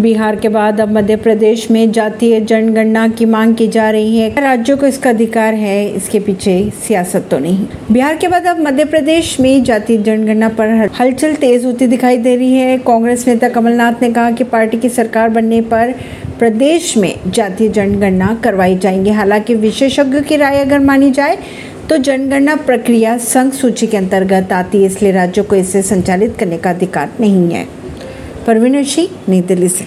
बिहार के बाद अब मध्य प्रदेश में जातीय जनगणना की मांग की जा रही है। राज्यों को इसका अधिकार है, इसके पीछे सियासत तो नहीं। बिहार के बाद अब मध्य प्रदेश में जातीय जनगणना पर हलचल तेज होती दिखाई दे रही है। कांग्रेस नेता कमलनाथ ने कहा कि पार्टी की सरकार बनने पर प्रदेश में जातीय जनगणना करवाई जाएँगी। हालाँकि विशेषज्ञों की राय अगर मानी जाए तो जनगणना प्रक्रिया संघ सूची के अंतर्गत आती है, इसलिए राज्यों को इसे संचालित करने का अधिकार नहीं है। परवीन सिंह नई दिल्ली से।